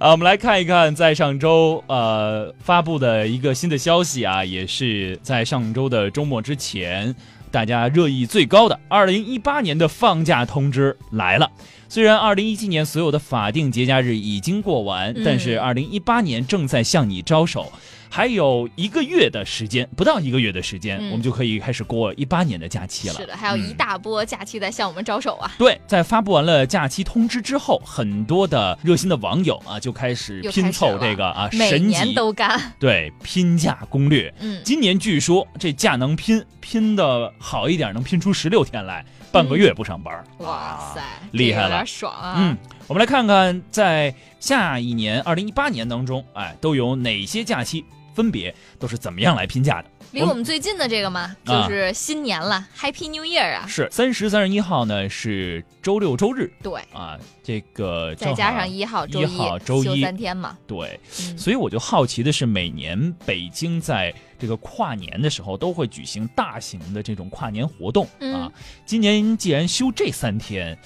啊，我们来看一看，在上周呃发布的一个新的消息啊，也是在上周的周末之前，大家热议最高的二零一八年的放假通知来了。虽然二零一七年所有的法定节假日已经过完，但是二零一八年正在向你招手。还有一个月的时间，不到一个月的时间，我们就可以开始过一八年的假期了。是的，还有一大波假期在向我们招手啊！对，在发布完了假期通知之后，很多的热心的网友啊，就开始拼凑这个啊，每年都干。对，拼假攻略。嗯，今年据说这假能拼，拼的好一点，能拼出十六天来，半个月不上班。哇塞，厉害了，有点爽啊！嗯，我们来看看在下一年二零一八年当中，哎，都有哪些假期？分别都是怎么样来拼价的？离我们最近的这个嘛，就是新年了，Happy New Year 啊！是三十、三十一号呢，是周六、周日。对啊，这个再加上一号周一，周一三天嘛。对，所以我就好奇的是，每年北京在这个跨年的时候都会举行大型的这种跨年活动啊。今年既然休这三天，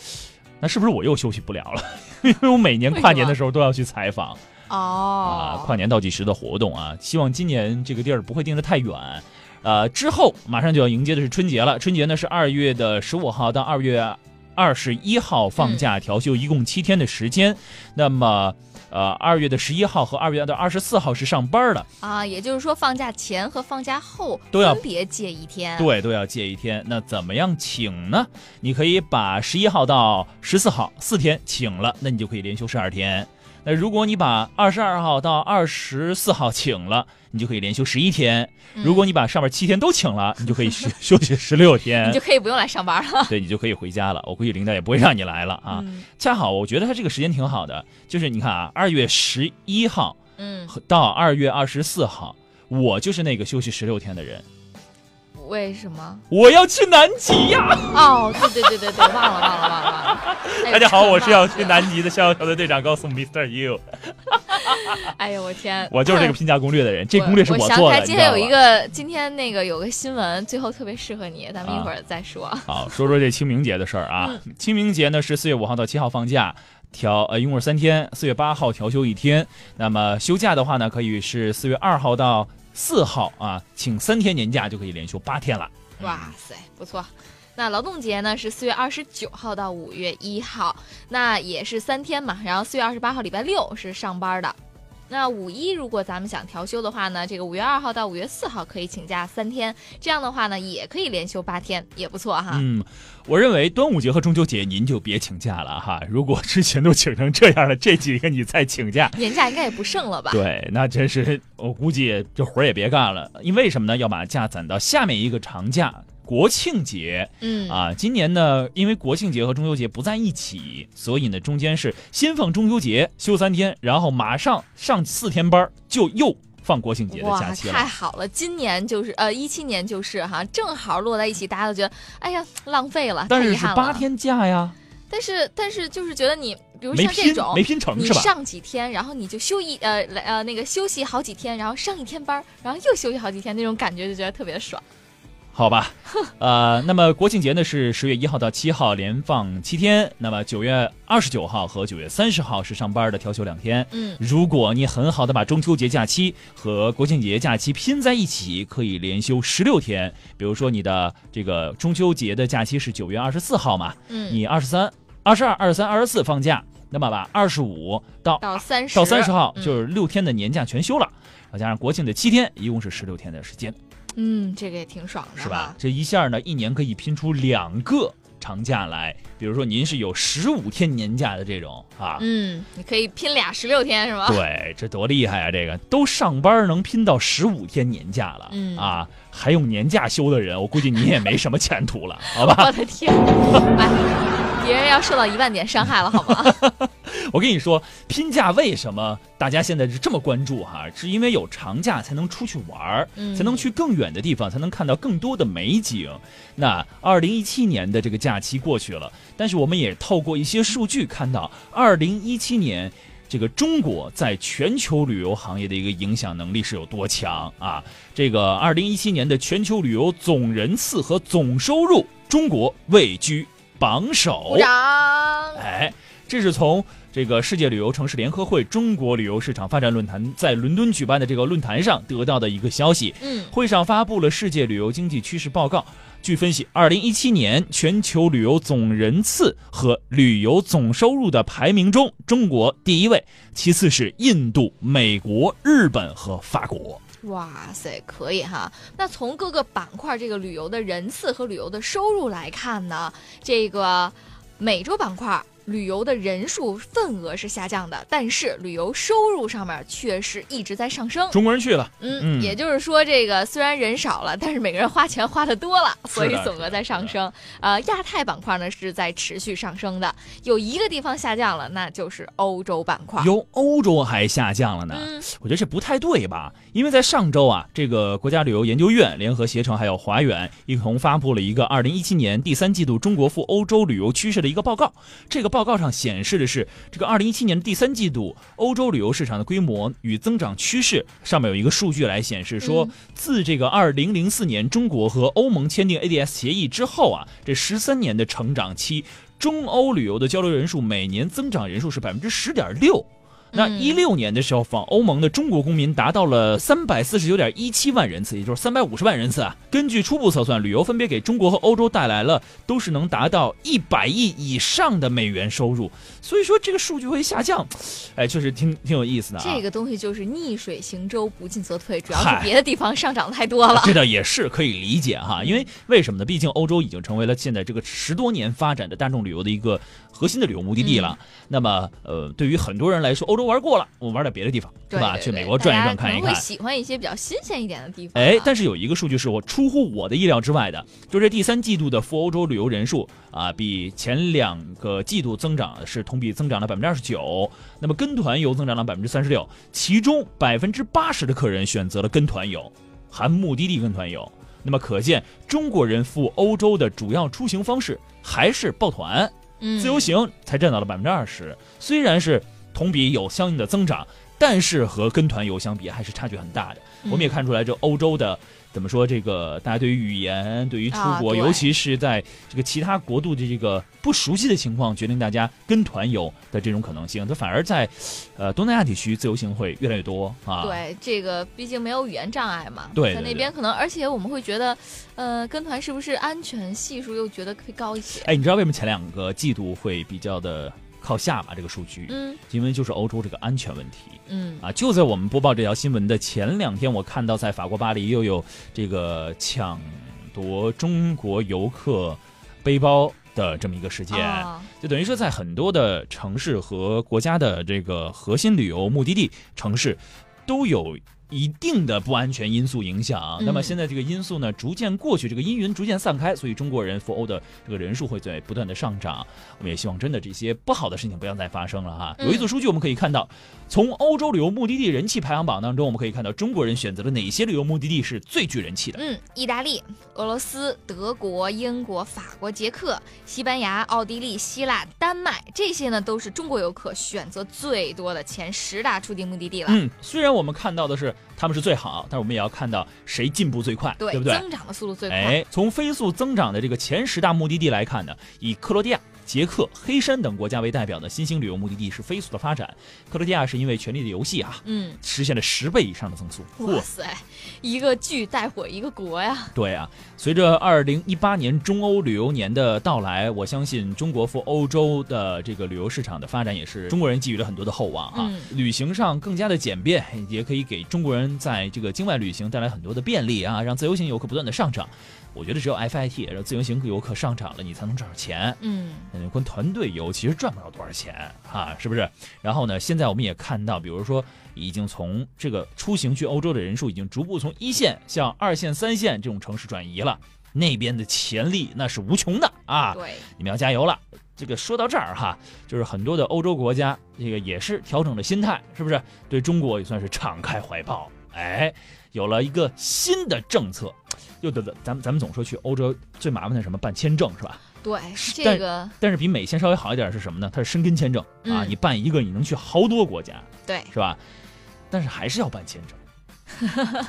那是不是我又休息不了了？因为我每年跨年的时候都要去采访。哦，啊，跨年倒计时的活动啊，希望今年这个地儿不会定的太远，呃，之后马上就要迎接的是春节了。春节呢是二月的十五号到二月二十一号放假调休，一共七天的时间。那么，呃，二月的十一号和二月的二十四号是上班的啊，也就是说放假前和放假后都要分别借一天，对，都要借一天。那怎么样请呢？你可以把十一号到十四号四天请了，那你就可以连休十二天。那如果你把二十二号到二十四号请了，你就可以连休十一天；如果你把上面七天都请了，你就可以休 休息十六天，你就可以不用来上班了。对，你就可以回家了。我估计领导也不会让你来了啊。恰好我觉得他这个时间挺好的，就是你看啊，二月十一号，嗯，到二月二十四号，我就是那个休息十六天的人。为什么我要去南极呀？哦，对对对对对，忘了忘了忘了忘了。大家好，我是要去南极的逍遥小队队长，告诉 Mr. You。哎呦我天！我就是这个拼假攻略的人，这攻略是我做的。我想起来今天有一个，今天那个有个新闻，最后特别适合你，咱们一会儿再说。好，说说这清明节的事儿啊。清明节呢是四月五号到七号放假，调呃一共是三天，四月八号调休一天。那么休假的话呢，可以是四月二号到。四号啊，请三天年假就可以连休八天了。哇塞，不错。那劳动节呢是四月二十九号到五月一号，那也是三天嘛。然后四月二十八号礼拜六是上班的。那五一如果咱们想调休的话呢，这个五月二号到五月四号可以请假三天，这样的话呢也可以连休八天，也不错哈。嗯，我认为端午节和中秋节您就别请假了哈。如果之前都请成这样了，这几个你再请假，年假应该也不剩了吧？对，那真是我估计这活儿也别干了。因为什么呢？要把假攒到下面一个长假。国庆节，嗯啊，今年呢，因为国庆节和中秋节不在一起，所以呢，中间是先放中秋节休三天，然后马上上四天班，就又放国庆节的假期了。太好了，今年就是呃一七年就是哈，正好落在一起，大家都觉得哎呀浪费了，但是是八天假呀。但是但是就是觉得你，比如像这种没拼成是吧？你上几天，然后你就休一呃呃那个休息好几天，然后上一天班，然后又休息好几天，那种感觉就觉得特别爽。好吧，呃，那么国庆节呢是十月一号到七号连放七天，那么九月二十九号和九月三十号是上班的调休两天。嗯，如果你很好的把中秋节假期和国庆节假期拼在一起，可以连休十六天。比如说你的这个中秋节的假期是九月二十四号嘛，嗯，你二十三、二十二、二十三、二十四放假，那么把二十五到到三十到三十号就是六天的年假全休了，再加上国庆的七天，一共是十六天的时间。嗯，这个也挺爽的，是吧？这一下呢，一年可以拼出两个长假来。比如说，您是有十五天年假的这种啊，嗯，你可以拼俩十六天，是吗？对，这多厉害啊！这个都上班能拼到十五天年假了，嗯啊，还用年假休的人，我估计你也没什么前途了，好吧？我的天，哎，别人要受到一万点伤害了，好吗？我跟你说，拼假为什么大家现在是这么关注哈？是因为有长假才能出去玩儿，才能去更远的地方，才能看到更多的美景。那二零一七年的这个假期过去了，但是我们也透过一些数据看到，二零一七年这个中国在全球旅游行业的一个影响能力是有多强啊？这个二零一七年的全球旅游总人次和总收入，中国位居榜首。鼓掌！哎。这是从这个世界旅游城市联合会中国旅游市场发展论坛在伦敦举办的这个论坛上得到的一个消息。嗯，会上发布了世界旅游经济趋势报告。据分析，二零一七年全球旅游总人次和旅游总收入的排名中，中国第一位，其次是印度、美国、日本和法国。哇塞，可以哈！那从各个板块这个旅游的人次和旅游的收入来看呢，这个美洲板块。旅游的人数份额是下降的，但是旅游收入上面却是一直在上升。中国人去了，嗯，嗯也就是说，这个虽然人少了，但是每个人花钱花的多了，所以总额在上升。呃，亚太板块呢是在持续上升的，有一个地方下降了，那就是欧洲板块。哟，欧洲还下降了呢？我觉得这不太对吧？因为在上周啊，这个国家旅游研究院联合携程还有华远一同发布了一个二零一七年第三季度中国赴欧洲旅游趋势的一个报告，这个。报告上显示的是，这个二零一七年的第三季度欧洲旅游市场的规模与增长趋势。上面有一个数据来显示说，自这个二零零四年中国和欧盟签订 ADS 协议之后啊，这十三年的成长期，中欧旅游的交流人数每年增长人数是百分之十点六。那一六年的时候，访欧盟的中国公民达到了三百四十九点一七万人次，也就是三百五十万人次啊。根据初步测算，旅游分别给中国和欧洲带来了都是能达到一百亿以上的美元收入。所以说这个数据会下降，哎，确实挺挺有意思的。这个东西就是逆水行舟，不进则退，主要是别的地方上涨太多了。这倒也是可以理解哈，因为为什么呢？毕竟欧洲已经成为了现在这个十多年发展的大众旅游的一个核心的旅游目的地了。那么，呃，对于很多人来说，欧洲玩过了，我们玩点别的地方，对吧？去美国转一转，看一看。会喜欢一些比较新鲜一点的地方。哎，但是有一个数据是我出乎我的意料之外的，就是第三季度的赴欧洲旅游人数啊，比前两个季度增长是同比增长了百分之二十九。那么跟团游增长了百分之三十六，其中百分之八十的客人选择了跟团游，含目的地跟团游。那么可见，中国人赴欧洲的主要出行方式还是抱团。自由行才占到了百分之二十，虽然是同比有相应的增长，但是和跟团游相比还是差距很大的。我们也看出来，这欧洲的。怎么说？这个大家对于语言，对于出国，尤其是在这个其他国度的这个不熟悉的情况，决定大家跟团游的这种可能性，它反而在，呃，东南亚地区自由行会越来越多啊。对，这个毕竟没有语言障碍嘛。对，在那边可能，而且我们会觉得，呃，跟团是不是安全系数又觉得可以高一些？哎，你知道为什么前两个季度会比较的？靠下吧，这个数据，嗯，因为就是欧洲这个安全问题，嗯。啊，就在我们播报这条新闻的前两天，我看到在法国巴黎又有这个抢夺中国游客背包的这么一个事件，就等于说在很多的城市和国家的这个核心旅游目的地城市都有。一定的不安全因素影响，那么现在这个因素呢逐渐过去，这个阴云逐渐散开，所以中国人赴欧的这个人数会在不断的上涨。我们也希望真的这些不好的事情不要再发生了哈。有一组数据我们可以看到，从欧洲旅游目的地人气排行榜当中，我们可以看到中国人选择了哪些旅游目的地是最具人气的。嗯，意大利、俄罗斯、德国、英国、法国、捷克、西班牙、奥地利、希腊、丹麦，这些呢都是中国游客选择最多的前十大出境目的地了。嗯，虽然我们看到的是。他们是最好，但是我们也要看到谁进步最快，对不对？增长的速度最快。哎，从飞速增长的这个前十大目的地来看呢，以克罗地亚。捷克、黑山等国家为代表的新兴旅游目的地是飞速的发展。克罗地亚是因为《权力的游戏》啊，嗯，实现了十倍以上的增速。哇塞，一个剧带火一个国呀！对啊，随着二零一八年中欧旅游年的到来，我相信中国赴欧洲的这个旅游市场的发展也是中国人寄予了很多的厚望啊。旅行上更加的简便，也可以给中国人在这个境外旅行带来很多的便利啊，让自由行游客不断的上涨。我觉得只有 FIT 让自由行游客上场了，你才能赚到钱。嗯，跟团队游其实赚不了多少钱啊，是不是？然后呢，现在我们也看到，比如说，已经从这个出行去欧洲的人数，已经逐步从一线向二线、三线这种城市转移了。那边的潜力那是无穷的啊！对，你们要加油了。这个说到这儿哈，就是很多的欧洲国家，这个也是调整了心态，是不是？对中国也算是敞开怀抱。哎，有了一个新的政策。又得得，咱们咱们总说去欧洲最麻烦的什么办签证是吧？对，这个。但是比美签稍微好一点是什么呢？它是申根签证啊，你办一个你能去好多国家，对，是吧？但是还是要办签证，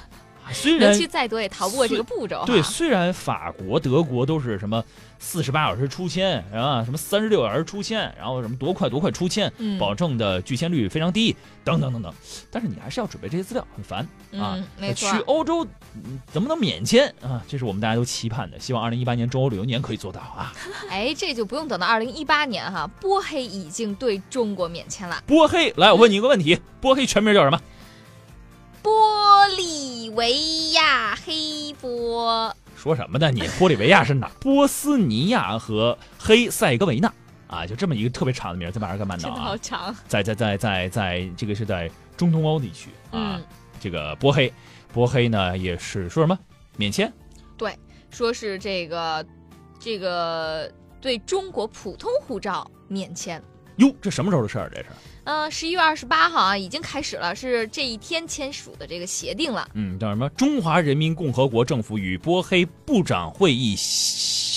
虽然去再多也逃不过这个步骤。对，虽然法国、德国都是什么四十八小时出签啊，什么三十六小时出签，然后什么多快多快出签，保证的拒签率非常低，等等等等，但是你还是要准备这些资料，很烦啊。没错。去欧洲怎么能免签啊？这是我们大家都期盼的，希望二零一八年中欧旅游年可以做到啊。哎，这就不用等到二零一八年哈，波黑已经对中国免签了。波黑，来，我问你一个问题，波黑全名叫什么？玻利维亚黑波，说什么呢？你玻利维亚是哪？波斯尼亚和黑塞哥维纳啊，就这么一个特别长的名，在马尔干半岛啊，好长。在在在在在这个是在中东欧地区啊，这个波黑，波黑呢也是说什么免签？对，说是这个这个对中国普通护照免签。哟，这什么时候的事儿？这是？嗯，十一月二十八号啊，已经开始了，是这一天签署的这个协定了。嗯，叫什么？中华人民共和国政府与波黑部长会议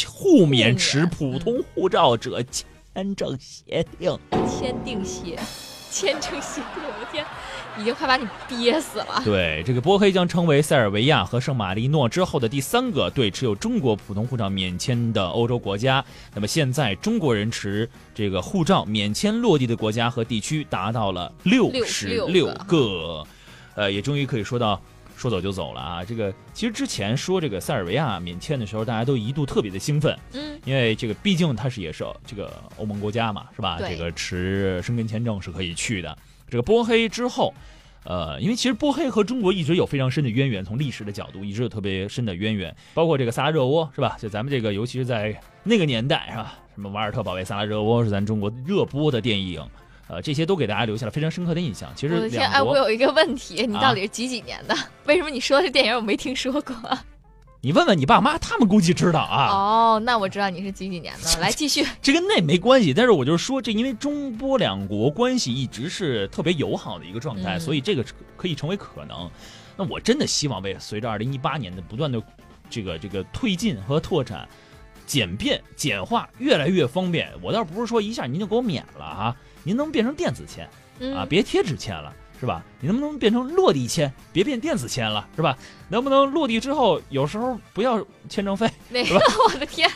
互免持普通护照者签证协定。签订协，签证协定，我的天！已经快把你憋死了。对，这个波黑将成为塞尔维亚和圣马力诺之后的第三个对持有中国普通护照免签的欧洲国家。那么现在中国人持这个护照免签落地的国家和地区达到了六十六个，呃，也终于可以说到说走就走了啊。这个其实之前说这个塞尔维亚免签的时候，大家都一度特别的兴奋，嗯，因为这个毕竟它是也是这个欧盟国家嘛，是吧？这个持申根签证是可以去的。这个波黑之后，呃，因为其实波黑和中国一直有非常深的渊源，从历史的角度一直有特别深的渊源，包括这个萨拉热窝是吧？就咱们这个，尤其是在那个年代是吧？什么瓦尔特保卫萨拉热窝是咱中国热播的电影，呃，这些都给大家留下了非常深刻的印象。其实，我的天，哎，我有一个问题，你到底是几几年的？为什么你说的这电影我没听说过？你问问你爸妈，他们估计知道啊。哦，那我知道你是几几年的。来继续，这跟那没关系。但是我就是说，这因为中波两国关系一直是特别友好的一个状态，所以这个可以成为可能。那我真的希望，为随着二零一八年的不断的这个这个推进和拓展、简便简化，越来越方便。我倒不是说一下您就给我免了啊，您能变成电子签啊，别贴纸签了。是吧？你能不能变成落地签，别变电子签了，是吧？能不能落地之后，有时候不要签证费？那个，我的天，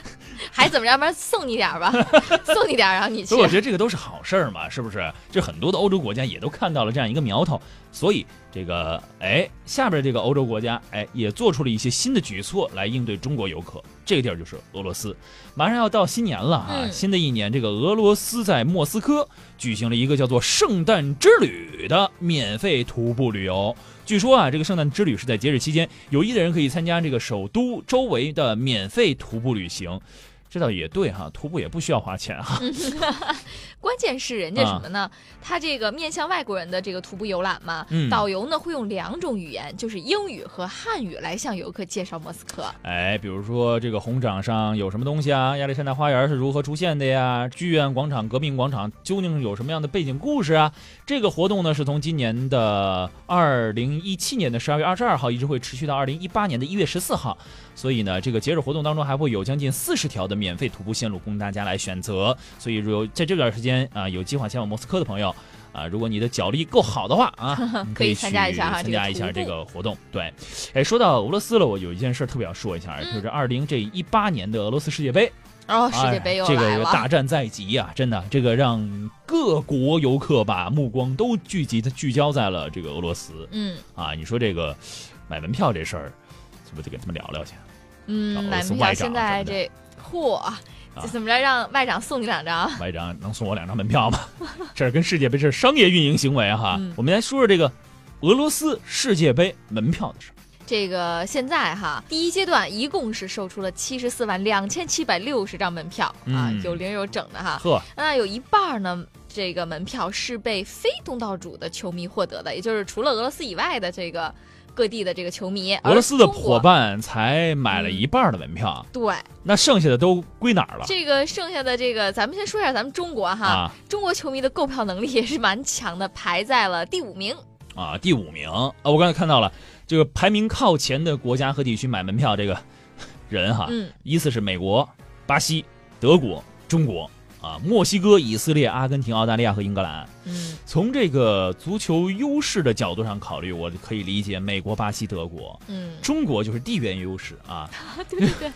还怎么着？不然送你点吧，送你点，然后你去。所以我觉得这个都是好事儿嘛，是不是？这很多的欧洲国家也都看到了这样一个苗头，所以这个，哎，下边这个欧洲国家，哎，也做出了一些新的举措来应对中国游客。这个地儿就是俄罗斯，马上要到新年了啊！新的一年，这个俄罗斯在莫斯科举行了一个叫做“圣诞之旅”的免费徒步旅游。据说啊，这个圣诞之旅是在节日期间，有意的人可以参加这个首都周围的免费徒步旅行。这倒也对哈，徒步也不需要花钱哈。关键是人家什么呢？他这个面向外国人的这个徒步游览嘛，导游呢会用两种语言，就是英语和汉语来向游客介绍莫斯科。哎，比如说这个红掌上有什么东西啊？亚历山大花园是如何出现的呀？剧院广场、革命广场究竟有什么样的背景故事啊？这个活动呢是从今年的二零一七年的十二月二十二号一直会持续到二零一八年的一月十四号。所以呢，这个节日活动当中还会有将近四十条的免费徒步线路供大家来选择。所以，如在这段时间啊，有计划前往莫斯科的朋友啊，如果你的脚力够好的话啊，可以参加一下参加一下这个活动。对，哎，说到俄罗斯了，我有一件事特别要说一下，就是二零这一八年的俄罗斯世界杯哦，世界杯又这个大战在即啊，真的，这个让各国游客把目光都聚集的聚焦在了这个俄罗斯。嗯，啊，你说这个买门票这事儿。是不是得跟他们聊聊去？嗯，买门票现在这嚯，这怎么着让外长送你两张？外长能送我两张门票吗？这是跟世界杯是商业运营行为哈。我们来说说这个俄罗斯世界杯门票的事。这个现在哈，第一阶段一共是售出了七十四万两千七百六十张门票啊，有零有整的哈。呵，那有一半呢，这个门票是被非东道主的球迷获得的，也就是除了俄罗斯以外的这个。各地的这个球迷，俄罗斯的伙伴才买了一半的门票，对，那剩下的都归哪儿了？这个剩下的这个，咱们先说一下咱们中国哈，中国球迷的购票能力也是蛮强的，排在了第五名。啊，第五名。啊，我刚才看到了这个排名靠前的国家和地区买门票这个 人哈，嗯，依次是美国、巴西、德国、中国啊，墨西哥、以色列、阿根廷、澳大利亚和英格兰。嗯，从这个足球优势的角度上考虑，我可以理解美国、巴西、德国。嗯，中国就是地缘优势啊。对对对。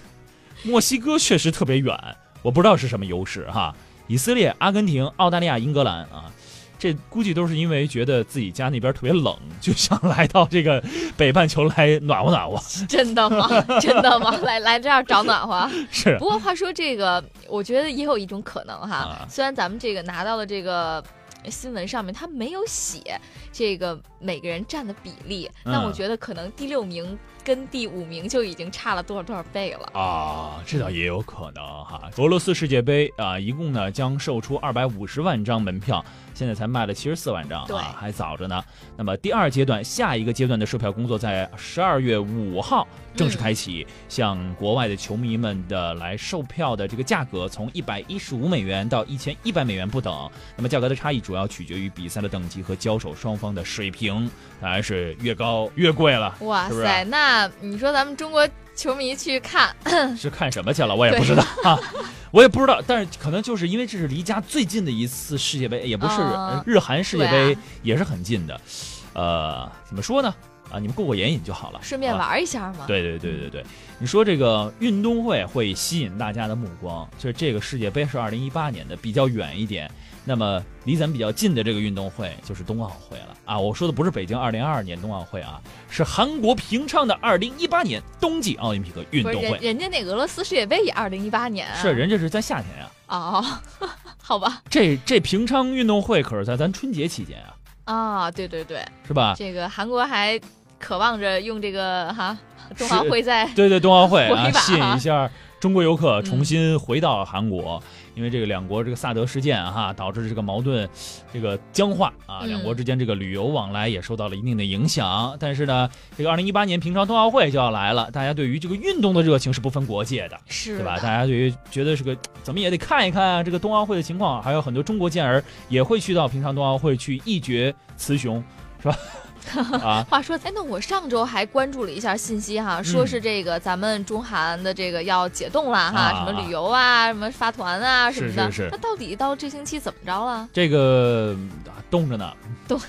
墨西哥确实特别远，我不知道是什么优势哈。以色列、阿根廷、澳大利亚、英格兰啊。这估计都是因为觉得自己家那边特别冷，就想来到这个北半球来暖和暖和。真的吗？真的吗？来来这儿找暖和。是。不过话说这个，我觉得也有一种可能哈。虽然咱们这个拿到了这个新闻上面他没有写这个每个人占的比例，但我觉得可能第六名。跟第五名就已经差了多少多少倍了啊！这倒也有可能哈。俄罗斯世界杯啊，一共呢将售出二百五十万张门票，现在才卖了七十四万张啊，还早着呢。那么第二阶段，下一个阶段的售票工作在十二月五号正式开启，向国外的球迷们的来售票的这个价格从一百一十五美元到一千一百美元不等。那么价格的差异主要取决于比赛的等级和交手双方的水平，当然是越高越贵了。哇塞，那。那你说咱们中国球迷去看 是看什么去了？我也不知道啊，我也不知道。但是可能就是因为这是离家最近的一次世界杯，也不是日韩世界杯也是很近的。呃，怎么说呢？啊，你们过过眼瘾就好了，顺便玩一下嘛。对对对对对，你说这个运动会会吸引大家的目光，就是这个世界杯是二零一八年的，比较远一点。那么离咱们比较近的这个运动会就是冬奥会了啊！我说的不是北京二零二二年冬奥会啊，是韩国平昌的二零一八年冬季奥林匹克运动会。人家那俄罗斯世界杯也二零一八年啊。是，人家是在夏天呀。哦，好吧。这这平昌运动会可是在咱春节期间啊。啊，对对对，是吧？这个韩国还渴望着用这个哈冬奥会在对对冬奥会啊吸引一下。中国游客重新回到韩国，因为这个两国这个萨德事件哈，导致这个矛盾这个僵化啊，两国之间这个旅游往来也受到了一定的影响。但是呢，这个二零一八年平昌冬奥会就要来了，大家对于这个运动的热情是不分国界的，是对吧？大家对于觉得是个怎么也得看一看这个冬奥会的情况，还有很多中国健儿也会去到平昌冬奥会去一决雌雄，是吧？啊，话说，哎，那我上周还关注了一下信息哈，说是这个咱们中韩的这个要解冻了哈，什么旅游啊，什么发团啊什么的。是是是。那到底到这星期怎么着了？这个冻着呢。冻。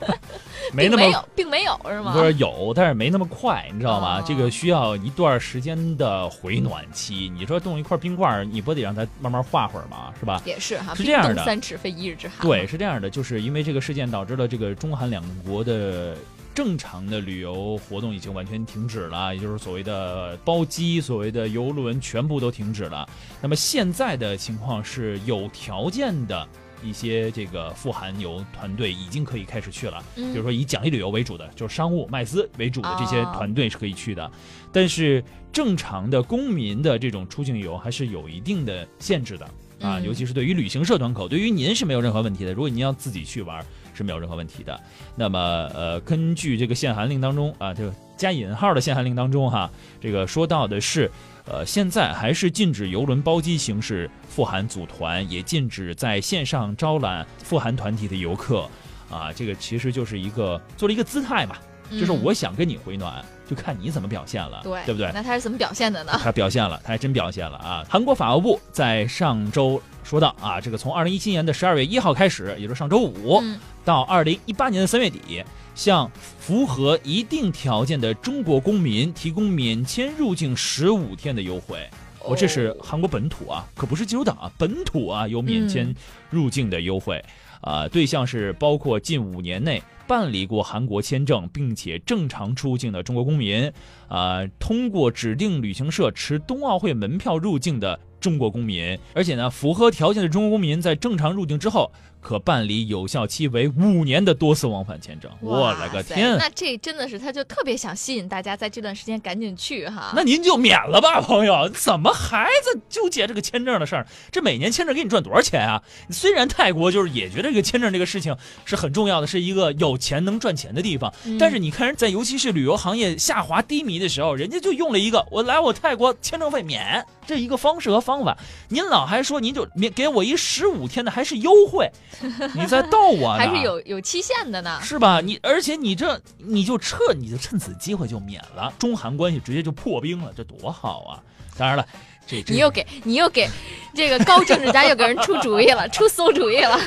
没那么有，并没有是吗？不是有，但是没那么快，你知道吗？这个需要一段时间的回暖期。你说冻一块冰块，你不得让它慢慢化会儿吗？是吧？也是哈，是这样的。三尺非一日之寒。对，是这样的，就是因为这个事件导致了这个中韩两国的正常的旅游活动已经完全停止了，也就是所谓的包机、所谓的游轮全部都停止了。那么现在的情况是有条件的。一些这个富含游团队已经可以开始去了，比如说以奖励旅游为主的，就是商务麦斯为主的这些团队是可以去的，但是正常的公民的这种出境游还是有一定的限制的啊，尤其是对于旅行社端口，对于您是没有任何问题的，如果您要自己去玩是没有任何问题的。那么呃，根据这个限韩令当中啊，这个加引号的限韩令当中哈，这个说到的是。呃，现在还是禁止游轮包机形式赴韩组团，也禁止在线上招揽赴韩团体的游客，啊，这个其实就是一个做了一个姿态嘛，就是我想跟你回暖，就看你怎么表现了，对对不对？那他是怎么表现的呢？他表现了，他还真表现了啊！韩国法务部在上周说到啊，这个从二零一七年的十二月一号开始，也就是上周五，到二零一八年的三月底。向符合一定条件的中国公民提供免签入境十五天的优惠。我这是韩国本土啊，可不是济州岛啊，本土啊有免签入境的优惠。啊，对象是包括近五年内办理过韩国签证并且正常出境的中国公民，啊，通过指定旅行社持冬奥会门票入境的中国公民，而且呢，符合条件的中国公民在正常入境之后。可办理有效期为五年的多次往返签证，我了个天！那这真的是，他就特别想吸引大家在这段时间赶紧去哈。那您就免了吧，朋友，怎么还在纠结这个签证的事儿？这每年签证给你赚多少钱啊？虽然泰国就是也觉得这个签证这个事情是很重要的，是一个有钱能赚钱的地方，但是你看人在尤其是旅游行业下滑低迷的时候，人家就用了一个我来我泰国签证费免这一个方式和方法。您老还说您就免给我一十五天的还是优惠。你在逗我呢？还是有有期限的呢？是吧？你而且你这你就撤，你就趁此机会就免了，中韩关系直接就破冰了，这多好啊！当然了，这这你又给你又给这个高政治家又给人出主意了，出馊主意了。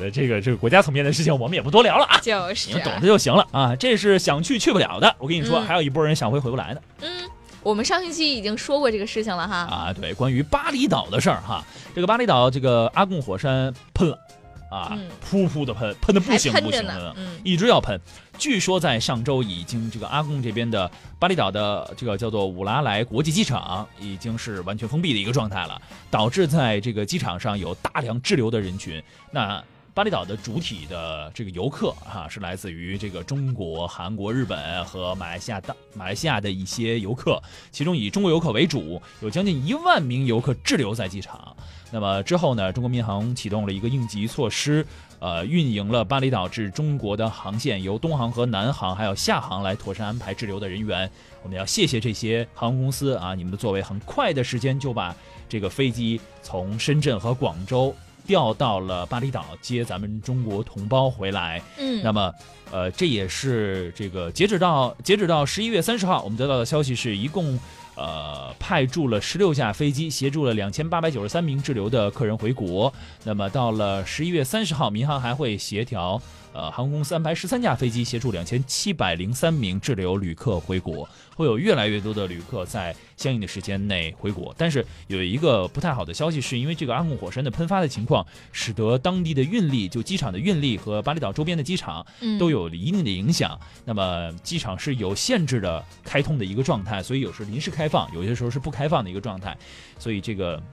呃这个这个国家层面的事情，我们也不多聊了啊，就是你们懂的就行了啊。这是想去去不了的，我跟你说，嗯还有一波人想回回不来的嗯，我们上星期已经说过这个事情了哈。啊。对，关于巴厘岛的事儿哈，这个巴厘岛这个阿贡火山喷了啊嗯，噗噗的喷，喷的不行不行的，，嗯一直要喷。据说在上周已经这个阿贡这边的巴厘岛的这个叫做武拉莱国际机场已经是完全封闭的一个状态了，导致在这个机场上有大量滞留的人群。那巴厘岛的主体的这个游客啊，是来自于这个中国、韩国、日本和马来西亚的马来西亚的一些游客，其中以中国游客为主，有将近一万名游客滞留在机场。那么之后呢，中国民航启动了一个应急措施，呃，运营了巴厘岛至中国的航线，由东航和南航还有厦航来妥善安排滞留的人员。我们要谢谢这些航空公司啊，你们的作为很快的时间就把这个飞机从深圳和广州调到了巴厘岛接咱们中国同胞回来。嗯，那么，呃，这也是这个截止到截止到十一月三十号，我们得到的消息是一共呃派驻了十六架飞机，协助了两千八百九十三名滞留的客人回国。那么到了十一月三十号，民航还会协调呃航空公司安排十三架飞机，协助两千七百零三名滞留旅客回国。会有越来越多的旅客在相应的时间内回国。但是有一个不太好的消息，是因为这个阿贡火山的喷发的情况，使得当地的运力，就机场的运力和巴厘岛周边的机场嗯都有一定的影响。那么机场是有限制的开通的一个状态，所以有时临时开放，有些时候是不开放的一个状态。所以这个。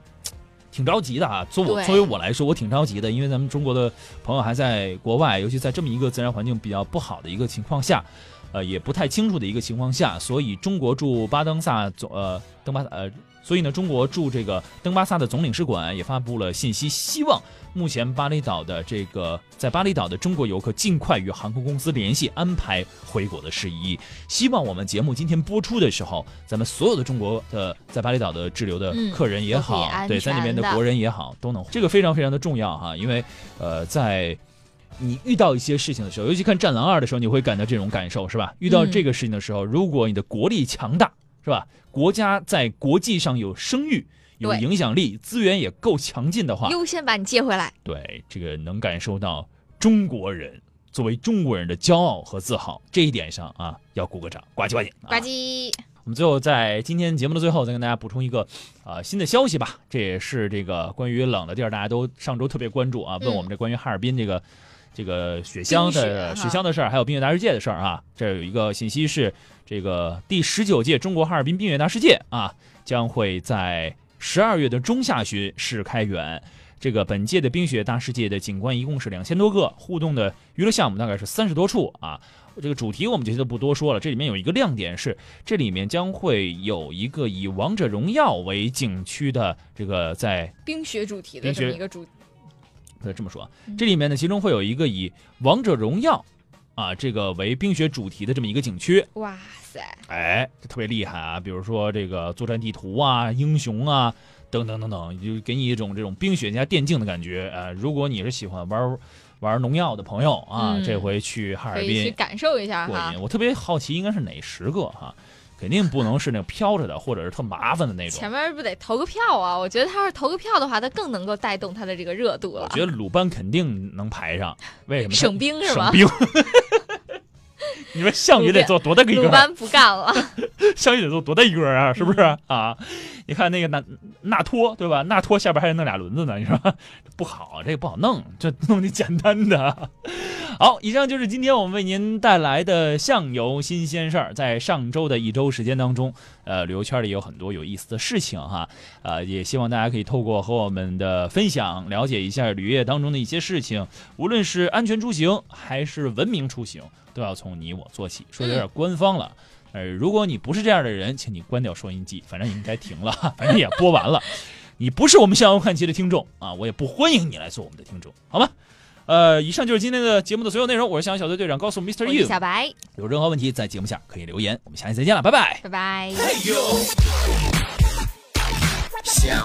挺着急的啊！作我作为我来说，我挺着急的，因为咱们中国的朋友还在国外，尤其在这么一个自然环境比较不好的一个情况下，呃，也不太清楚的一个情况下，所以中国驻巴登萨总呃登巴呃，所以呢，中国驻这个登巴萨的总领事馆也发布了信息，希望目前巴厘岛的这个在巴厘岛的中国游客尽快与航空公司联系，安排回国的事宜。希望我们节目今天播出的时候，咱们所有的中国的在巴厘岛的滞留的嗯客人也好，对，在那边的国人也好，都能这个非常非常的重要哈，因为呃在。你遇到一些事情的时候，尤其看《战狼二》的时候，你会感到这种感受，是吧？遇到嗯这个事情的时候，如果你的国力强大，是吧？国家在国际上有声誉、有影响力，资源也够强劲的话，优先把你接回来。对这个能感受到中国人作为中国人的骄傲和自豪，这一点上啊，要鼓个掌，呱唧呱唧，啊呱唧，我们最后在今天节目的最后，再跟大家补充一个啊、新的消息吧。这也是这个关于冷的地儿，大家都上周特别关注啊，问我们这关于哈尔滨这个、这个雪乡的雪乡的事儿，还有冰雪大世界的事儿啊。这有一个信息是，这个第十九届中国哈尔滨冰雪大世界啊，将会在十二月的中下旬试开园。这个本届的冰雪大世界的景观一共是两千多个，互动的娱乐项目大概是三十多处啊。这个主题我们这些都不多说了，这里面有一个亮点是，这里面将会有一个以王者荣耀为景区的这个在冰雪主题的这么一个主，呃这么说这里面呢其中会有一个以王者荣耀啊这个为冰雪主题的这么一个景区，哇塞，哎，这特别厉害啊！比如说这个作战地图啊、英雄啊等等等等，就给你一种这种冰雪加电竞的感觉。呃，如果你是喜欢玩玩农药的朋友啊，嗯这回去哈尔滨感受一下哈过瘾。。我特别好奇，应该是哪十个哈？肯定不能是那个飘着的，或者是特麻烦的那种前。面不得投个票啊？我觉得他要是投个票的话，他更能够带动他的这个热度了。我觉得鲁班肯定能排上，为什么？省兵是吧省？兵。你说项羽得做多大个个？鲁班不干了，项羽得做多大一个啊？是不是啊？你看那个纳纳托对吧？纳托下边还得弄俩轮子呢，你说不好，这个不好弄，这弄的简单的。好，以上就是今天我们为您带来的相游新鲜事儿。在上周的一周时间当中，呃，旅游圈里有很多有意思的事情哈，呃，也希望大家可以透过和我们的分享，了解一下旅业当中的一些事情，无论是安全出行还是文明出行，都要从你我做起。说的有点官方了。呃，如果你不是这样的人，请你关掉收音机，反正应该停了，反正也播完了。你不是我们向阳看齐的听众啊，我也不欢迎你来做我们的听众，好吗？呃，以上就是今天的节目的所有内容。我是向阳小队队长，告诉 Mr. You，小白，有任何问题在节目下可以留言。我们下期再见了，拜。拜。拜拜。向